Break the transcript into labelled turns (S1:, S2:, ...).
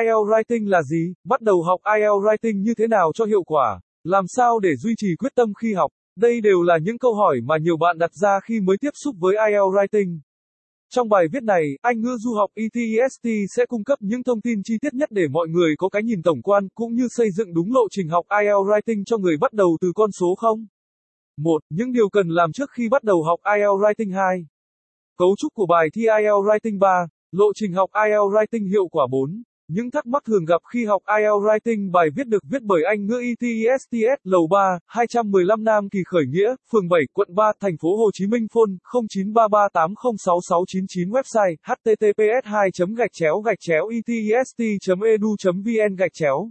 S1: IELTS Writing là gì? Bắt đầu học IELTS Writing như thế nào cho hiệu quả? Làm sao để duy trì quyết tâm khi học? Đây đều là những câu hỏi mà nhiều bạn đặt ra khi mới tiếp xúc với IELTS Writing. Trong bài viết này, Anh ngữ du học ETEST sẽ cung cấp những thông tin chi tiết nhất để mọi người có cái nhìn tổng quan cũng như xây dựng đúng lộ trình học IELTS Writing cho người bắt đầu từ con số 0. 1. Những điều cần làm trước khi bắt đầu học IELTS Writing 2. Cấu trúc của bài thi IELTS Writing 3. Lộ trình học IELTS Writing hiệu quả 4. Những thắc mắc thường gặp khi học IELTS Writing bài viết được viết bởi Anh ngữ ETESTS Lầu 3, 215 Nam Kỳ Khởi Nghĩa, phường 7, quận 3, thành phố Hồ Chí Minh phone 0933806699 website https 2 gạch chéo gạch chéo etest edu vn gạch chéo.